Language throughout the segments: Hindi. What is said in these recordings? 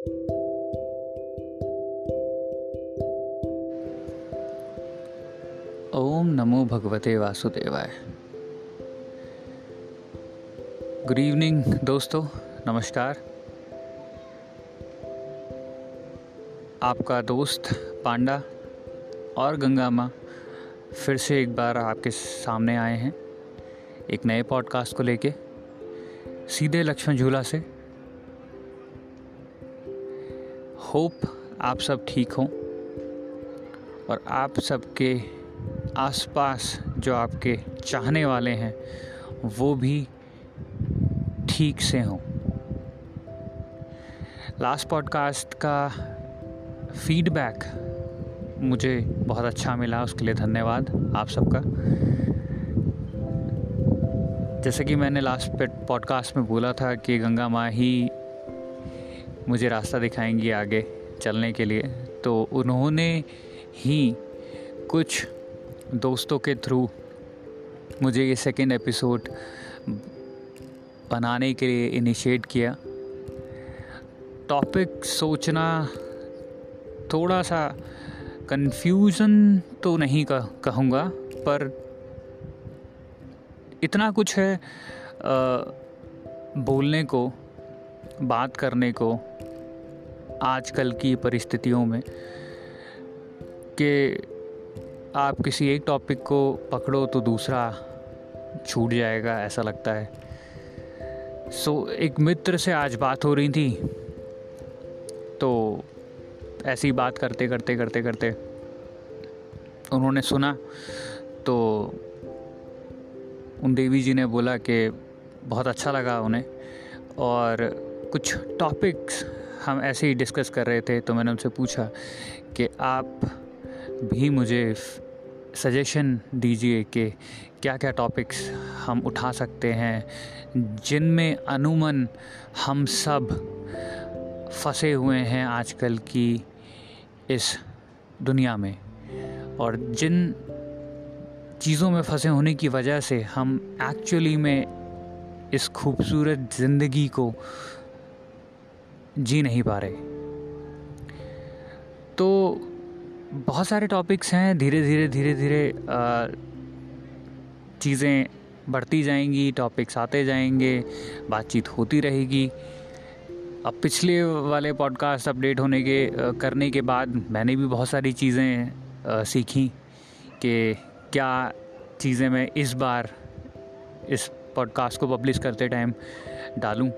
ओम नमो भगवते वासुदेवाय। गुड इवनिंग दोस्तों, नमस्कार। आपका दोस्त पांडा और गंगा माँ फिर से एक बार आपके सामने आए हैं एक नए पॉडकास्ट को लेके, सीधे लक्ष्मण झूला से। होप आप सब ठीक हों और आप सबके आसपास जो आपके चाहने वाले हैं, वो भी ठीक से हों। लास्ट पॉडकास्ट का फीडबैक मुझे बहुत अच्छा मिला, उसके लिए धन्यवाद आप सबका। जैसे कि मैंने लास्ट पॉडकास्ट में बोला था कि गंगा माँ ही मुझे रास्ता दिखाएँगी आगे चलने के लिए। तो उन्होंने ही कुछ दोस्तों के थ्रू मुझे ये सेकेंड एपिसोड बनाने के लिए इनिशिएट किया। टॉपिक सोचना थोड़ा सा कंफ्यूजन तो नहीं कह कहूँगा पर इतना कुछ है आ, बोलने को बात करने को आजकल की परिस्थितियों में कि आप किसी एक टॉपिक को पकड़ो तो दूसरा छूट जाएगा ऐसा लगता है। सो so, एक मित्र से आज बात हो रही थी तो ऐसी बात करते करते करते करते उन्होंने सुना तो उन देवी जी ने बोला कि बहुत अच्छा लगा उन्हें और कुछ टॉपिक्स हम ऐसे ही डिस्कस कर रहे थे तो मैंने उनसे पूछा कि आप भी मुझे सजेशन दीजिए कि क्या क्या टॉपिक्स हम उठा सकते हैं, जिनमें अनुमन हम सब फंसे हुए हैं आजकल की इस दुनिया में। और जिन चीज़ों में फंसे होने की वजह से हम एक्चुअली में इस खूबसूरत ज़िंदगी को जी नहीं पा रहे। तो बहुत सारे टॉपिक्स हैं, धीरे धीरे धीरे धीरे चीज़ें बढ़ती जाएँगी टॉपिक्स आते जाएँगे, बातचीत होती रहेगी। अब पिछले वाले पॉडकास्ट अपडेट होने के करने के बाद मैंने भी बहुत सारी चीज़ें सीखी कि क्या चीज़ें मैं इस बार इस पॉडकास्ट को पब्लिश करते टाइम डालूं।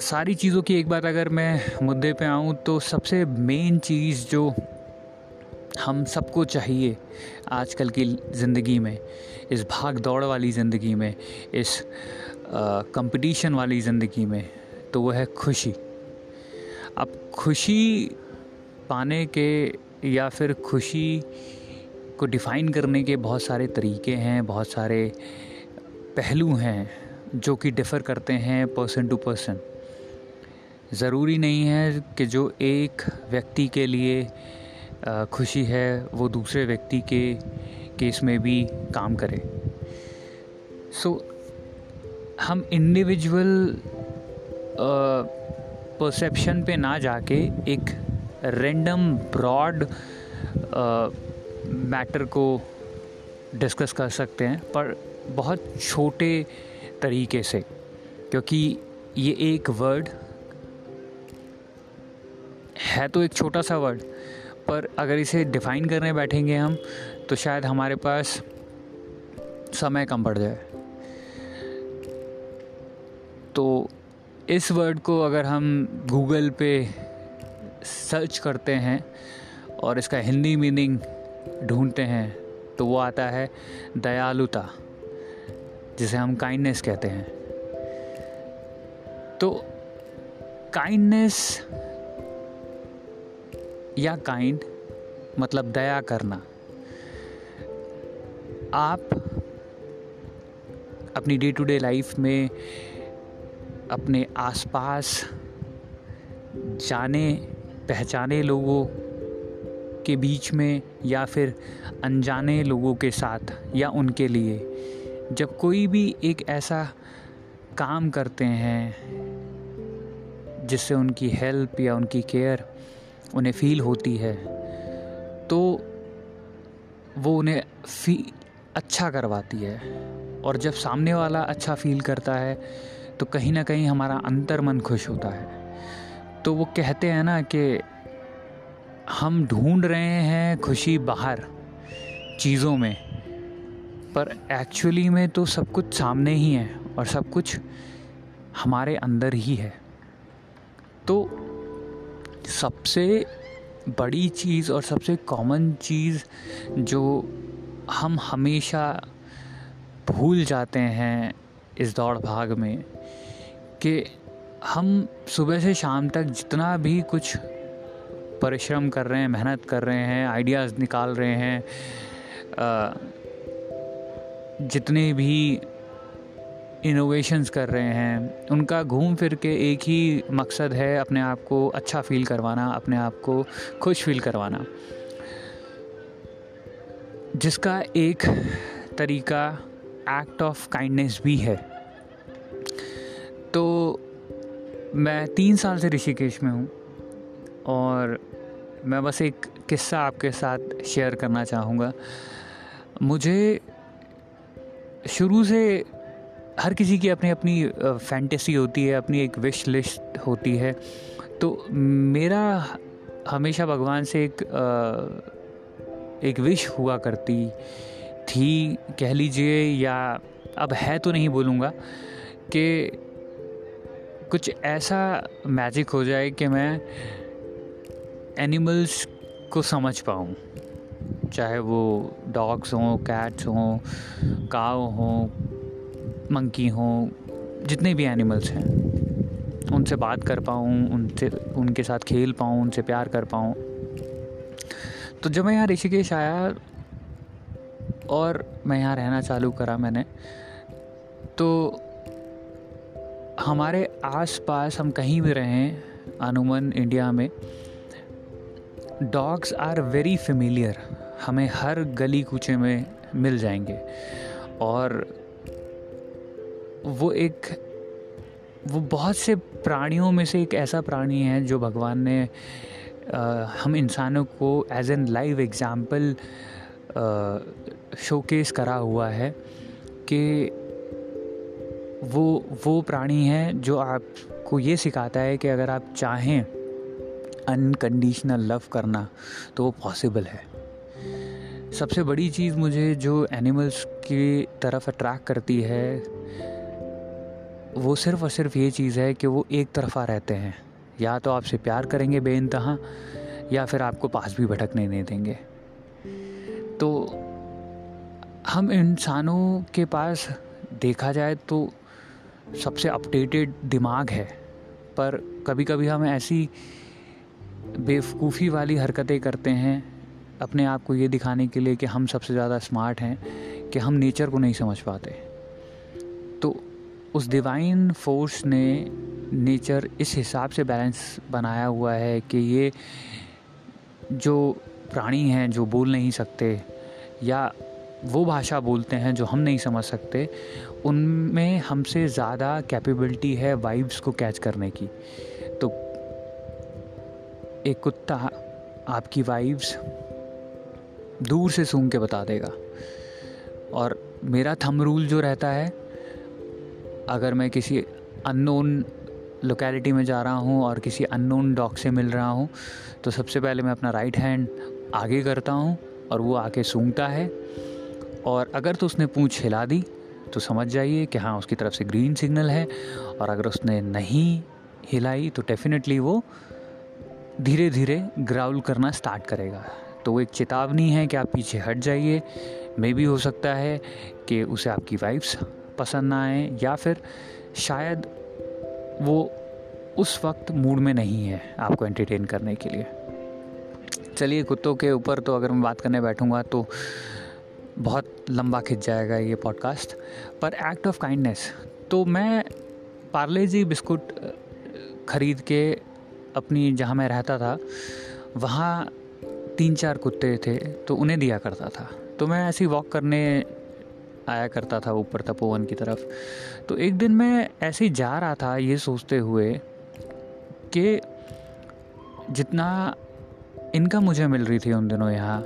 सारी चीज़ों की एक बात अगर मैं मुद्दे पे आऊँ तो सबसे मेन चीज़ जो हम सबको चाहिए आजकल की ज़िंदगी में, इस भाग दौड़ वाली ज़िंदगी में, इस कंपटीशन वाली ज़िंदगी में तो वो है खुशी। अब खुशी पाने के या फिर खुशी को डिफ़ाइन करने के बहुत सारे तरीके हैं, बहुत सारे पहलू हैं, जो कि डिफ़र करते हैं पर्सन टू पर्सन ज़रूरी नहीं है कि जो एक व्यक्ति के लिए खुशी है वो दूसरे व्यक्ति के केस में भी काम करे। सो so, हम इंडिविजुअल परसेप्शन पे ना जाके एक रेंडम ब्रॉड मैटर को डिस्कस कर सकते हैं पर बहुत छोटे तरीके से क्योंकि ये एक वर्ड है तो एक छोटा सा वर्ड पर अगर इसे डिफ़ाइन करने बैठेंगे हम तो शायद हमारे पास समय कम पड़ जाए। तो इस वर्ड को अगर हम गूगल पे सर्च करते हैं और इसका हिंदी मीनिंग ढूंढते हैं तो वो आता है दयालुता, जिसे हम काइंडनेस कहते हैं। तो काइंडनेस या काइंड मतलब दया करना। आप अपनी डे टू डे लाइफ में अपने आसपास जाने, पहचाने लोगों के बीच में या फिर अनजाने लोगों के साथ या उनके लिए, जब कोई भी एक ऐसा काम करते हैं जिससे उनकी हेल्प या उनकी केयर उन्हें फील होती है तो वो उन्हें फ़ी अच्छा करवाती है। और जब सामने वाला अच्छा फील करता है तो कहीं ना कहीं हमारा अंतर मन खुश होता है। तो वो कहते हैं ना कि हम ढूंढ रहे हैं खुशी बाहर, चीज़ों में। पर एक्चुअली में तो सब कुछ सामने ही है और सब कुछ हमारे अंदर ही है। तो सबसे बड़ी चीज़ और सबसे कॉमन चीज़ जो हम हमेशा भूल जाते हैं इस दौड़ भाग में, कि हम सुबह से शाम तक जितना भी कुछ परिश्रम कर रहे हैं, मेहनत कर रहे हैं आइडियाज़ निकाल रहे हैं जितने भी इनोवेशंस कर रहे हैं। उनका घूम फिर के एक ही मकसद है अपने आप को अच्छा फील करवाना, अपने आप को खुश फील करवाना। जिसका एक तरीका एक्ट ऑफ़ काइंडनेस भी है। तो मैं तीन साल से ऋषिकेश में हूँ और मैं बस एक किस्सा आपके साथ शेयर करना चाहूँगा। मुझे शुरू से हर किसी की अपनी अपनी फैंटेसी होती है, अपनी एक विश लिस्ट होती है। तो मेरा हमेशा भगवान से एक एक विश हुआ करती थी, कह लीजिए, या अब है तो नहीं बोलूँगा कि कुछ ऐसा मैजिक हो जाए कि मैं एनिमल्स को समझ पाऊँ। चाहे वो डॉग्स हों कैट्स हों काव हों मंकी हों, जितने भी एनिमल्स हैं, उनसे बात कर पाऊँ, उनसे, उनके साथ खेल पाऊँ, उनसे प्यार कर पाऊँ। तो जब मैं यहाँ ऋषिकेश आया और मैं यहाँ रहना चालू करा मैंने तो हमारे आस पास हम कहीं भी रहें, अनुमन, इंडिया में डॉग्स आर वेरी फेमिलियर हमें हर गली कूचे में मिल जाएँगे। और वो एक वो बहुत से प्राणियों में से एक ऐसा प्राणी है जो भगवान ने आ, हम इंसानों को as an live example showcase करा हुआ है कि वो वो प्राणी है जो आपको ये सिखाता है कि अगर आप चाहें अनकंडीशनल लव करना तो वो पॉसिबल है। सबसे बड़ी चीज़ मुझे जो एनिमल्स की तरफ़ अट्रैक्ट करती है वो सिर्फ़ और सिर्फ़ ये चीज़ है कि वो एक तरफा रहते हैं। या तो आपसे प्यार करेंगे बेनतहा या फिर आपको पास भी भटकने नहीं देंगे। तो हम इंसानों के पास देखा जाए तो सबसे अपडेटेड दिमाग है। पर कभी कभी हम ऐसी बेवकूफ़ी वाली हरकतें करते हैं अपने आप को ये दिखाने के लिए कि हम सबसे ज़्यादा स्मार्ट हैं, कि हम नेचर को नहीं समझ पाते। उस डिवाइन फोर्स ने नेचर इस हिसाब से बैलेंस बनाया हुआ है कि ये जो प्राणी हैं, जो बोल नहीं सकते या वो भाषा बोलते हैं जो हम नहीं समझ सकते, उनमें हमसे ज़्यादा कैपेबिलिटी है वाइब्स को कैच करने की। तो एक कुत्ता आपकी वाइब्स दूर से सूंघ के बता देगा। और मेरा थम रूल जो रहता है अगर मैं किसी अननोन लोकेलिटी में जा रहा हूँ और किसी अननोन डॉग से मिल रहा हूँ तो सबसे पहले मैं अपना राइट हैंड आगे करता हूँ और वो आके सूंघता है। और अगर तो उसने पूँछ हिला दी तो समझ जाइए कि हाँ उसकी तरफ़ से ग्रीन सिग्नल है। और अगर उसने नहीं हिलाई तो डेफिनेटली वो धीरे धीरे ग्राउल करना स्टार्ट करेगा। तो वो एक चेतावनी है कि आप पीछे हट जाइए। मे भी हो सकता है कि उसे आपकी वाइफ्स पसंद ना आए या फिर शायद वो उस वक्त मूड में नहीं है आपको एंटरटेन करने के लिए। चलिए, कुत्तों के ऊपर तो अगर मैं बात करने बैठूँगा तो बहुत लंबा खिंच जाएगा ये पॉडकास्ट पर एक्ट ऑफ़ काइंडनेस तो मैं पार्ले जी बिस्कुट ख़रीद के अपनी जहाँ मैं रहता था, वहाँ तीन चार कुत्ते थे तो उन्हें दिया करता था। तो मैं ऐसी वॉक करने आया करता था ऊपर तपोवन की तरफ़। तो एक दिन मैं ऐसे ही जा रहा था ये सोचते हुए कि जितना इनकम मुझे मिल रही थी उन दिनों यहाँ,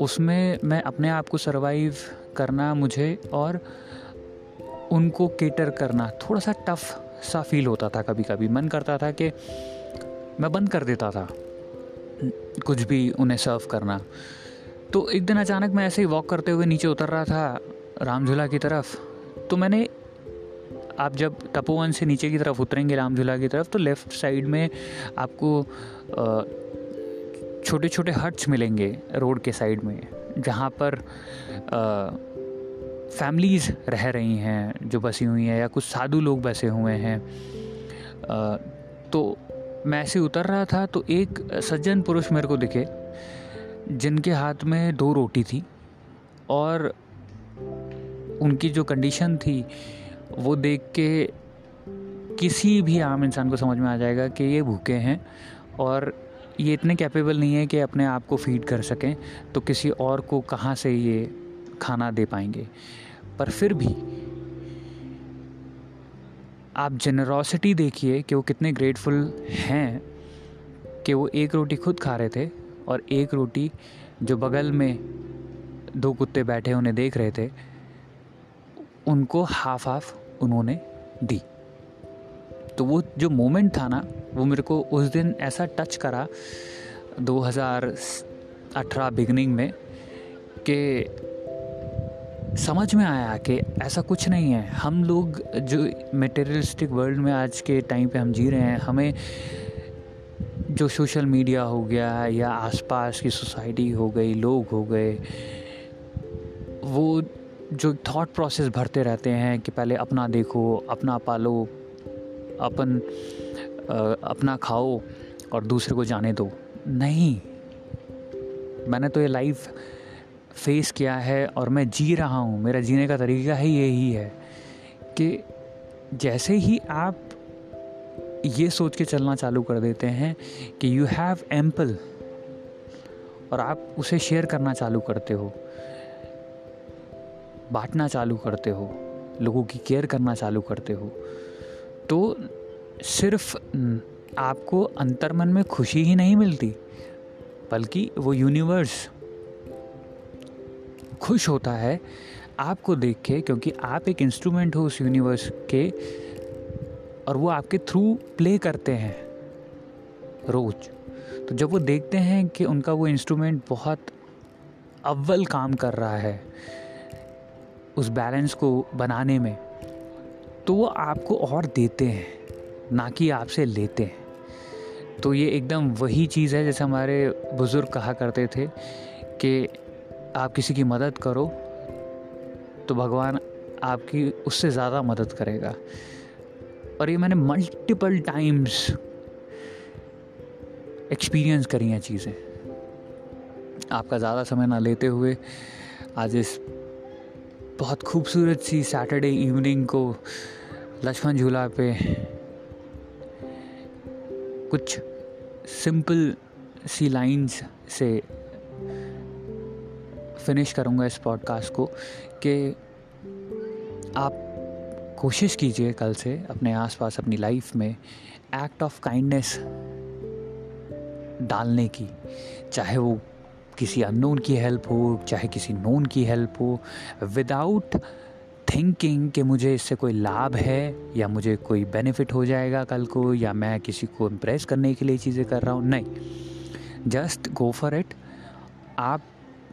उसमें मैं अपने आप को सरवाइव करना मुझे और उनको केटर करना थोड़ा सा टफ सा फील होता था कभी कभी मन करता था कि मैं बंद कर देता था कुछ भी उन्हें सर्व करना। तो एक दिन अचानक मैं ऐसे ही वॉक करते हुए नीचे उतर रहा था रामझूला की तरफ़ तो मैंने, आप जब तपोवन से नीचे की तरफ़ उतरेंगे रामझूला की तरफ़ तो लेफ़्ट साइड में आपको छोटे छोटे हट्स मिलेंगे रोड के साइड में, जहाँ पर फैमिलीज़ रह रही हैं जो बसी हुई हैं या कुछ साधु लोग बसे हुए हैं। तो मैं ऐसे उतर रहा था तो एक सज्जन पुरुष मेरे को दिखे, जिनके हाथ में दो रोटी थी और उनकी जो कंडीशन थी, वो देख के किसी भी आम इंसान को समझ में आ जाएगा कि ये भूखे हैं और ये इतने कैपेबल नहीं है कि अपने आप को फ़ीड कर सकें तो किसी और को कहाँ से ये खाना दे पाएँगे। पर फिर भी आप जेनरोसिटी देखिए कि वो कितने ग्रेटफुल हैं कि वो एक रोटी खुद खा रहे थे और एक रोटी जो बगल में दो कुत्ते बैठे उन्हें देख रहे थे। उनको हाफ़ हाफ़ उन्होंने दी। तो वो जो मोमेंट था ना, वो मेरे को उस दिन ऐसा टच करा 2018 बिगनिंग में कि समझ में आया कि ऐसा कुछ नहीं है। हम लोग जो मटेरियलिस्टिक वर्ल्ड में आज के टाइम पे हम जी रहे हैं, हमें जो सोशल मीडिया हो गया या आसपास की सोसाइटी हो गई, लोग हो गए, वो जो थॉट प्रोसेस भरते रहते हैं कि पहले अपना देखो, अपना पालो, अपन अपना खाओ और दूसरे को जाने दो। नहीं। मैंने तो ये लाइफ फेस किया है और मैं जी रहा हूँ। मेरा जीने का तरीका ही यही है कि जैसे ही आप ये सोच के चलना चालू कर देते हैं कि यू हैव एम्पल और आप उसे शेयर करना चालू करते हो बांटना चालू करते हो, लोगों की केयर करना चालू करते हो तो सिर्फ़ आपको अंतर्मन में खुशी ही नहीं मिलती, बल्कि वो यूनिवर्स खुश होता है, आपको देख के, क्योंकि आप एक इंस्ट्रूमेंट हो उस यूनिवर्स के, और वो आपके थ्रू प्ले करते हैं, रोज। तो जब वो देखते हैं कि उनका वो इंस्ट्रूमेंट बहुत अव्वल काम कर रहा है उस बैलेंस को बनाने में तो वो आपको और देते हैं, ना कि आपसे लेते हैं। तो ये एकदम वही चीज़ है, जैसे हमारे बुज़ुर्ग कहा करते थे कि आप किसी की मदद करो तो भगवान आपकी उससे ज़्यादा मदद करेगा। और ये मैंने मल्टीपल टाइम्स एक्सपीरियंस करी हैं चीज़ें। आपका ज़्यादा समय ना लेते हुए, आज इस बहुत खूबसूरत सी सैटरडे इवनिंग को लक्ष्मण झूला पे कुछ सिंपल सी लाइंस से फिनिश करूँगा इस पॉडकास्ट को कि आप कोशिश कीजिए कल से अपने आसपास, अपनी लाइफ में एक्ट ऑफ़ काइंडनेस डालने की, चाहे वो किसी अननोन की हेल्प हो, चाहे किसी नोन की हेल्प हो विदाउट थिंकिंग कि मुझे इससे कोई लाभ है, या मुझे कोई बेनिफिट हो जाएगा कल को, या मैं किसी को इम्प्रेस करने के लिए चीज़ें कर रहा हूँ, नहीं। जस्ट गो फॉर इट आप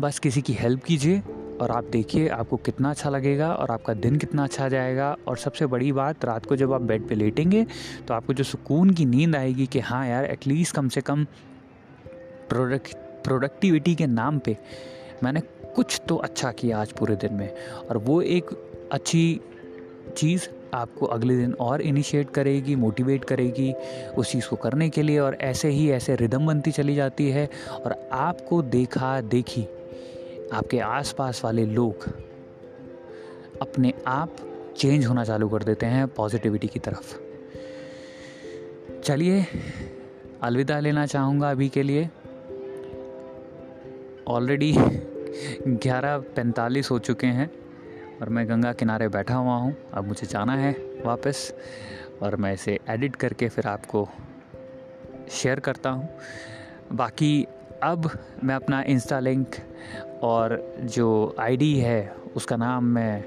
बस किसी की हेल्प कीजिए, और आप देखिए आपको कितना अच्छा लगेगा, और आपका दिन कितना अच्छा जाएगा, और सबसे बड़ी बात, रात को जब आप बेड पे लेटेंगे तो आपको जो सुकून की नींद आएगी कि हाँ यार एटलीस्ट कम से कम प्रोडक्ट प्रोडक्टिविटी के नाम पे मैंने कुछ तो अच्छा किया आज पूरे दिन में। और वो एक अच्छी चीज़ आपको अगले दिन और इनिशिएट करेगी मोटिवेट करेगी उस चीज़ को करने के लिए और ऐसे ही ऐसे रिदम बनती चली जाती है। और आपको देखा, देखी, आपके आसपास वाले लोग अपने आप चेंज होना चालू कर देते हैं पॉजिटिविटी की तरफ़। चलिए, अलविदा लेना चाहूँगा अभी के लिए। ऑलरेडी ग्यारह पैंतालीस हो चुके हैं और मैं गंगा किनारे बैठा हुआ हूँ। अब मुझे जाना है वापस और मैं इसे एडिट करके फिर आपको शेयर करता हूँ। बाकी अब मैं अपना इंस्टा लिंक और जो आईडी है, उसका नाम मैं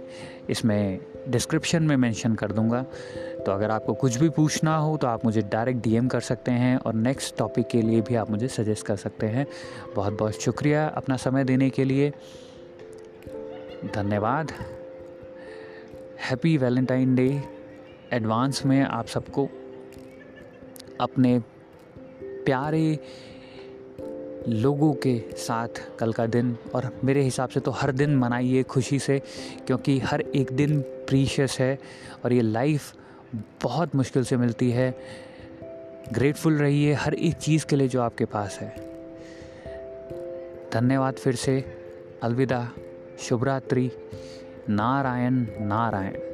इसमें डिस्क्रिप्शन में मेंशन कर दूँगा। तो अगर आपको कुछ भी पूछना हो तो आप मुझे डायरेक्ट डीएम कर सकते हैं और नेक्स्ट टॉपिक के लिए भी आप मुझे सजेस्ट कर सकते हैं। बहुत बहुत शुक्रिया अपना समय देने के लिए। धन्यवाद। हैप्पी वैलेंटाइन डे एडवांस में आप सबको अपने प्यारे लोगों के साथ कल का दिन और मेरे हिसाब से तो हर दिन मनाइए खुशी से, क्योंकि हर एक दिन प्रीशियस है और ये लाइफ बहुत मुश्किल से मिलती है। ग्रेटफुल रहिए हर एक चीज़ के लिए जो आपके पास है। धन्यवाद फिर से। अलविदा। शुभरात्रि। नारायण नारायण।